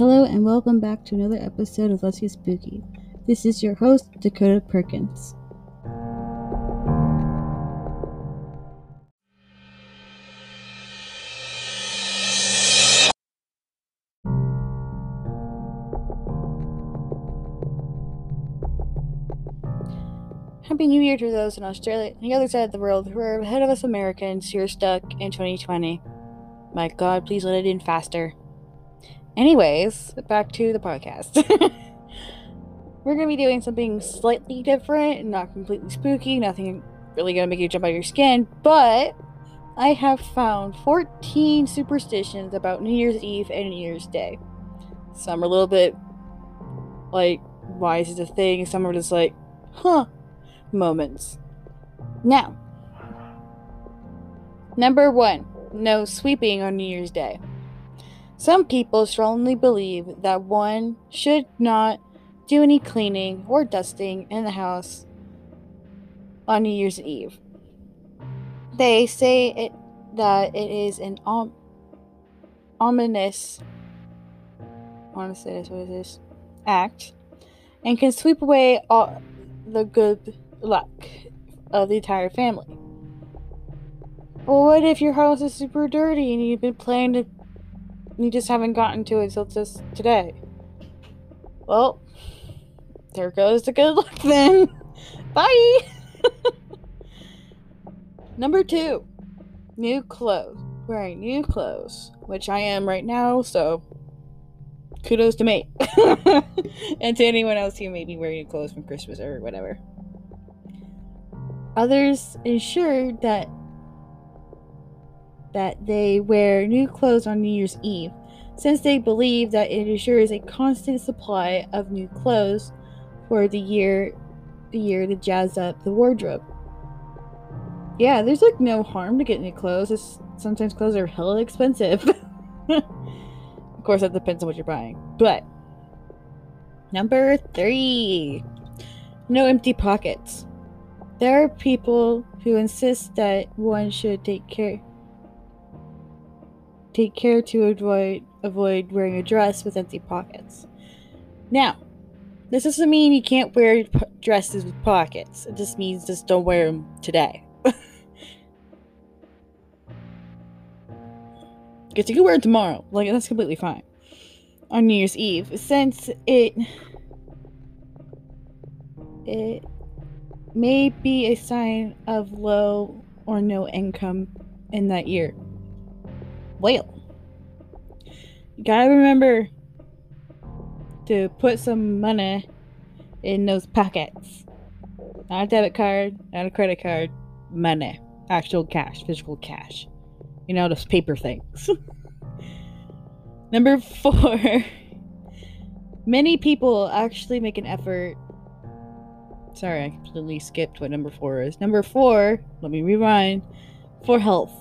Hello and welcome back to another episode of Let's Get Spooky. This is your host, Dakota Perkins. Happy New Year to those in Australia and the other side of the world who are ahead of us Americans who are stuck in 2020. My god, please let it in faster. Anyways, back to the podcast. We're going to be doing something slightly different, not completely spooky, nothing really going to make you jump out of your skin, but I have found 14 superstitions about New Year's Eve and New Year's Day. Some are a little bit like, why is this a thing? Some are just like, huh, moments. Now, number one, no sweeping on New Year's Day. Some people strongly believe that one should not do any cleaning or dusting in the house on New Year's Eve. They say it that it is an om- ominous I want to say this what is act and can sweep away all the good luck of the entire family. Well, what if your house is super dirty and you've been planning to you just haven't gotten to it until just today. Well, there goes the good luck then. Bye! Number two, new clothes. Wearing new clothes, which I am right now, so kudos to me. and to anyone else who may be wearing new clothes from Christmas or whatever. Others ensure that that they wear new clothes on New Year's Eve, since they believe that it ensures a constant supply of new clothes for the year the year to jazz up the wardrobe. Yeah, there's like no harm to get new clothes. It's, sometimes clothes are hella expensive. of course, that depends on what you're buying. But number three, no empty pockets. There are people who insist that one should take care Take care to avoid avoid wearing a dress with empty pockets. Now, this doesn't mean you can't wear dresses with pockets. It just means just don't wear them today. Because you can wear it tomorrow. Like that's completely fine. On New Year's Eve, since it it may be a sign of low or no income in that year whale. You gotta remember to put some money in those pockets. Not a debit card, not a credit card, money. Actual cash, physical cash. You know, those paper things. Number four. Many people actually make an effort. Sorry, I completely skipped what number four is. Number four, let me rewind. For health.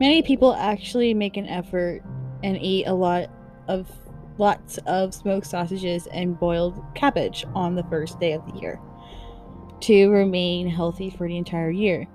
Many people actually make an effort and eat a lot of lots of smoked sausages and boiled cabbage on the first day of the year to remain healthy for the entire year.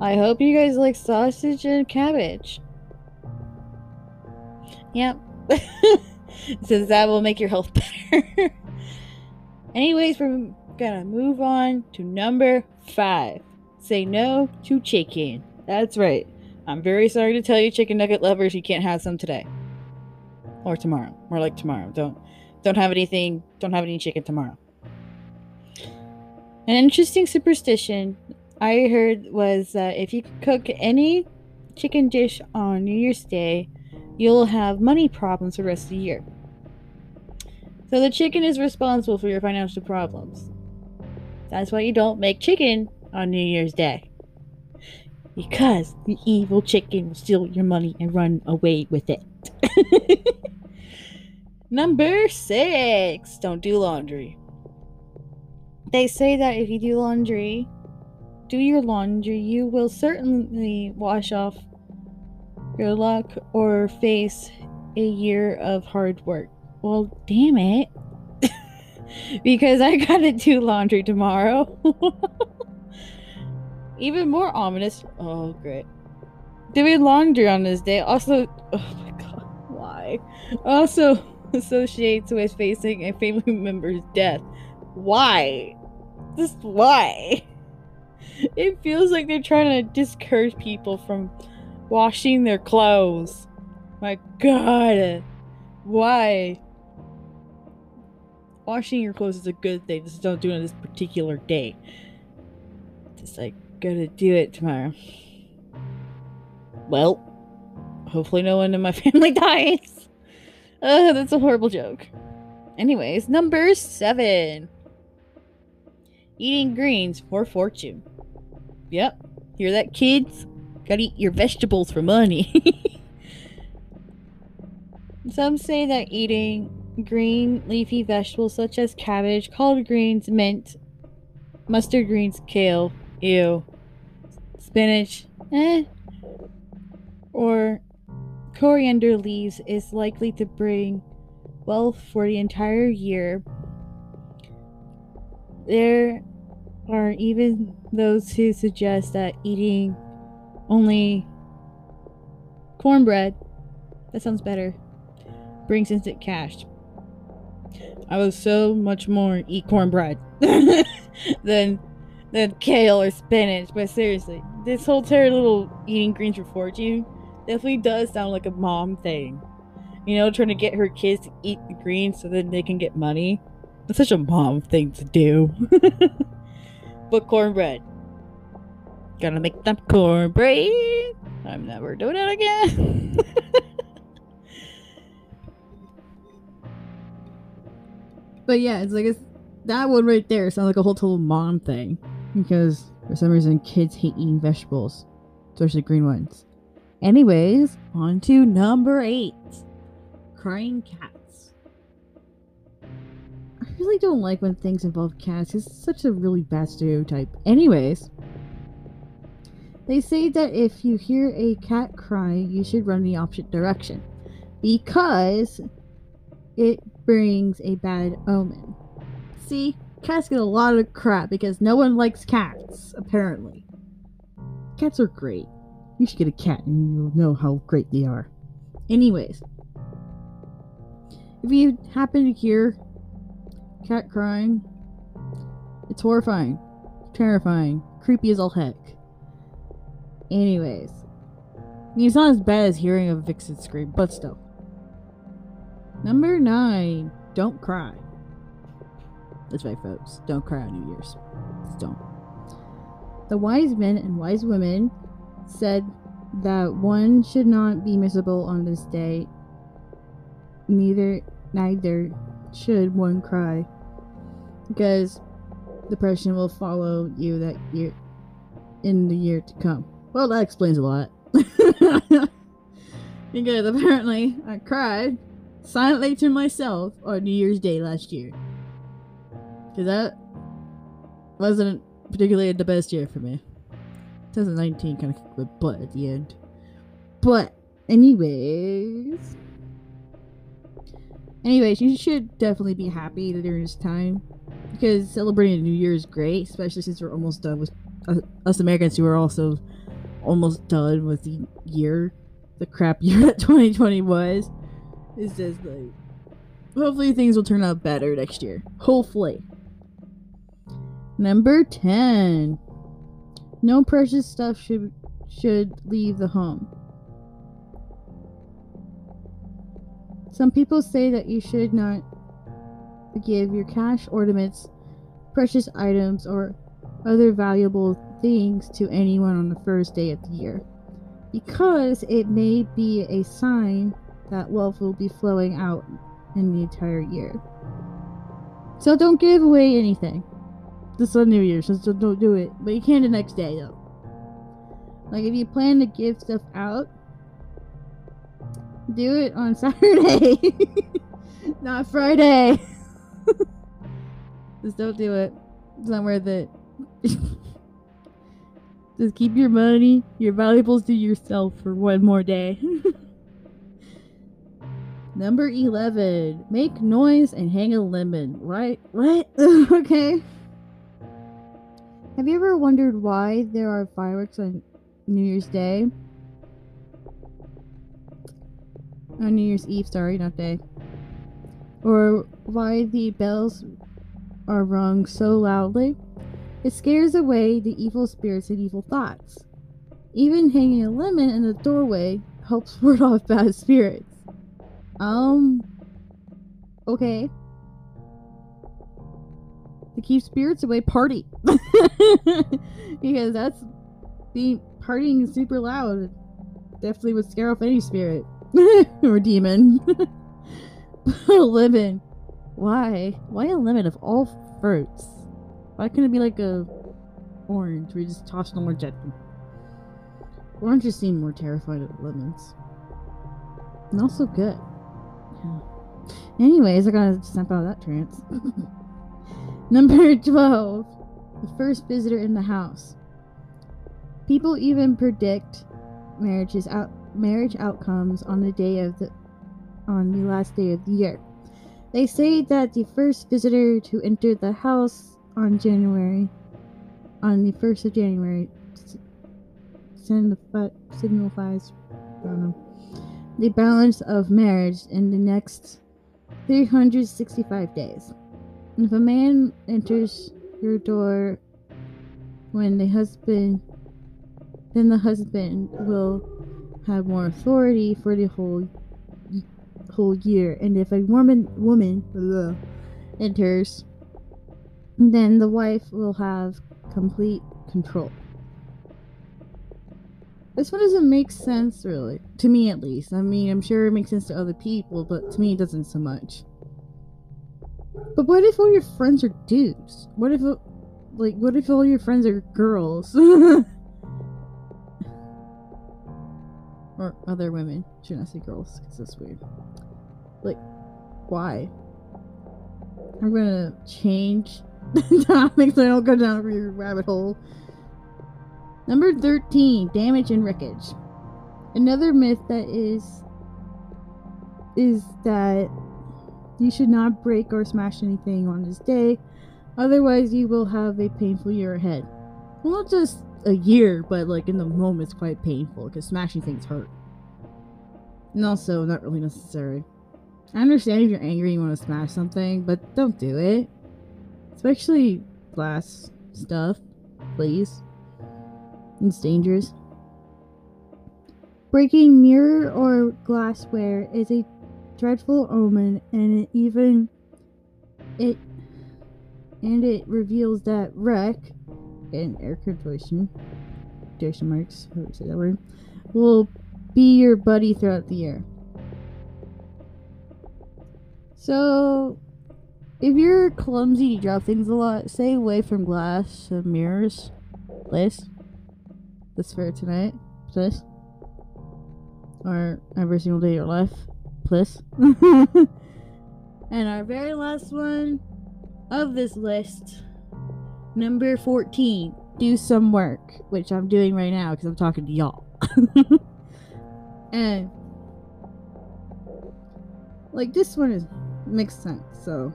I hope you guys like sausage and cabbage. Yep. Since that will make your health better. Anyways, we're gonna move on to number five. Say no to chicken. That's right. I'm very sorry to tell you, chicken nugget lovers, you can't have some today. Or tomorrow. More like tomorrow. Don't don't have anything, don't have any chicken tomorrow. An interesting superstition I heard was that if you cook any chicken dish on New Year's Day, you'll have money problems for the rest of the year. So the chicken is responsible for your financial problems. That's why you don't make chicken on New Year's Day. Because the evil chicken will steal your money and run away with it. Number six, don't do laundry. They say that if you do laundry, do your laundry, you will certainly wash off your luck or face a year of hard work. Well, damn it. because I gotta do laundry tomorrow. Even more ominous. Oh, great. doing laundry on this day also. Oh my god, why? Also associates with facing a family member's death. Why? Just why? It feels like they're trying to discourage people from washing their clothes. My god. Why? Washing your clothes is a good thing. Just don't do it on this particular day. Just like, gotta do it tomorrow. Well, hopefully no one in my family dies. Uh, that's a horrible joke. Anyways, number seven. Eating greens for fortune. Yep. Hear that, kids? Gotta eat your vegetables for money. Some say that eating green leafy vegetables such as cabbage, collard greens, mint, mustard greens, kale, ew, spinach, eh, or coriander leaves is likely to bring wealth for the entire year. There are even those who suggest that eating only cornbread, that sounds better, brings instant cash. I would so much more eat cornbread than than kale or spinach. But seriously, this whole entire little eating greens for fortune definitely does sound like a mom thing. You know, trying to get her kids to eat the greens so then they can get money. That's such a mom thing to do. but cornbread. Gonna make them cornbread. I'm never doing it again. but yeah, it's like it's that one right there sounds like a whole total mom thing. Because for some reason kids hate eating vegetables. Especially green ones. Anyways, on to number eight. Crying cats. I really don't like when things involve cats. It's such a really bad stereotype. Anyways, they say that if you hear a cat crying, you should run the opposite direction because it brings a bad omen. See, cats get a lot of crap because no one likes cats, apparently. Cats are great. You should get a cat and you'll know how great they are. Anyways, if you happen to hear cat crying, it's horrifying, terrifying, creepy as all heck. Anyways, I mean, it's not as bad as hearing a vixen scream, but still. Number nine, don't cry. That's right, folks. Don't cry on New Year's. Just don't. The wise men and wise women said that one should not be miserable on this day. Neither, neither should one cry, because depression will follow you that year in the year to come. Well, that explains a lot. because apparently I cried silently to myself on New Year's Day last year. Because that wasn't particularly the best year for me. 2019 kind of kicked my butt at the end. But, anyways. Anyways, you should definitely be happy during this time. Because celebrating a New Year is great, especially since we're almost done with uh, us Americans who are also almost done with the year, the crap year that 2020 was. It's just like, hopefully things will turn out better next year. Hopefully. Number 10. No precious stuff should should leave the home. Some people say that you should not give your cash ornaments, precious items, or other valuable things to anyone on the first day of the year because it may be a sign that wealth will be flowing out in the entire year. So don't give away anything. This on New Year's, so don't do it. But you can the next day though. Like if you plan to give stuff out, do it on Saturday, not Friday. Just don't do it. It's not worth it. Just keep your money, your valuables to yourself for one more day. Number 11. Make noise and hang a lemon. Right? What? okay. Have you ever wondered why there are fireworks on New Year's Day? On New Year's Eve, sorry, not day. Or why the bells are rung so loudly. It scares away the evil spirits and evil thoughts. Even hanging a lemon in the doorway helps ward off bad spirits. Um. Okay. To keep spirits away, party. because that's being partying super loud. Definitely would scare off any spirit or demon. a lemon. Why? Why a lemon of all fruits? Why couldn't it be like a orange you just toss no more jet? Oranges seem more terrified of lemons. And also good. Yeah. Anyways, I gotta snap out of that trance. Number 12. The first visitor in the house. People even predict marriages out marriage outcomes on the day of the on the last day of the year. They say that the first visitor to enter the house on January on the 1st of January signifies the balance of marriage in the next 365 days. If a man enters your door when the husband then the husband will have more authority for the whole whole year. And if a woman woman blah, enters, then the wife will have complete control. This one doesn't make sense, really. To me, at least. I mean, I'm sure it makes sense to other people, but to me, it doesn't so much. But what if all your friends are dudes? What if, like, what if all your friends are girls? or other women. Should not say girls, because that's weird. Like, why? I'm gonna change the topic so I don't go down your rabbit hole. Number 13, damage and wreckage. Another myth that is is that you should not break or smash anything on this day, otherwise you will have a painful year ahead. Well, not just a year, but like in the moment, it's quite painful because smashing things hurt. And also, not really necessary. I understand if you're angry and you want to smash something, but don't do it. Especially glass stuff, please. It's dangerous. Breaking mirror or glassware is a dreadful omen, and it even it and it reveals that wreck in air quotation quotation marks, how do say that word, will be your buddy throughout the year. So, if you're clumsy, you drop things a lot, stay away from glass and mirrors. Please. this fair tonight. Please. Or every single day of your life. And our very last one of this list, number 14, do some work, which I'm doing right now because I'm talking to y'all. and like this one is makes sense. So,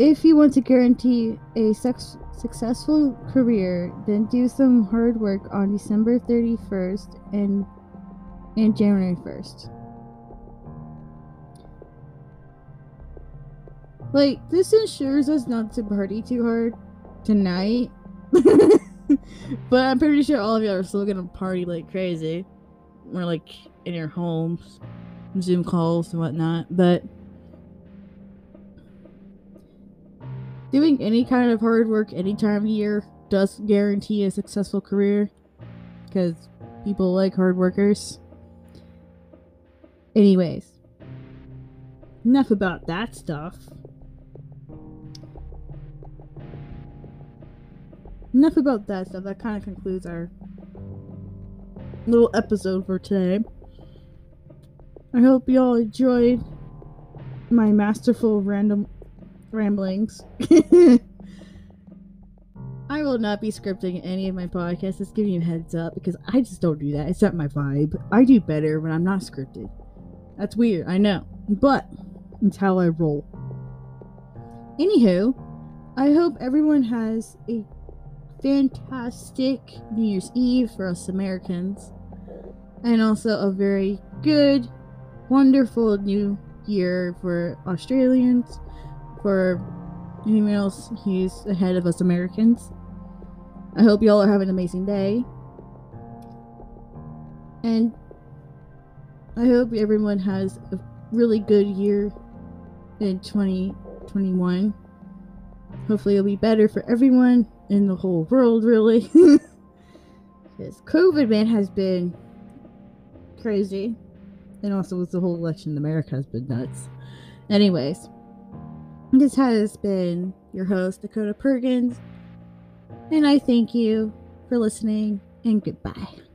if you want to guarantee a sex, successful career, then do some hard work on December 31st and and January 1st. Like, this ensures us not to party too hard tonight. but I'm pretty sure all of y'all are still gonna party like crazy. We're like in your homes, Zoom calls and whatnot. But doing any kind of hard work any time of year does guarantee a successful career because people like hard workers. Anyways, enough about that stuff. Enough about that stuff. That kind of concludes our little episode for today. I hope y'all enjoyed my masterful random ramblings. I will not be scripting any of my podcasts. Just giving you heads up because I just don't do that. It's not my vibe. I do better when I'm not scripted. That's weird, I know. But it's how I roll. Anywho, I hope everyone has a fantastic New Year's Eve for us Americans. And also a very good wonderful new year for Australians, for anyone else who's ahead of us Americans. I hope y'all are having an amazing day. And I hope everyone has a really good year in 2021. Hopefully, it'll be better for everyone in the whole world, really. Because COVID, man, has been crazy. And also, with the whole election in America has been nuts. Anyways, this has been your host, Dakota Perkins. And I thank you for listening and goodbye.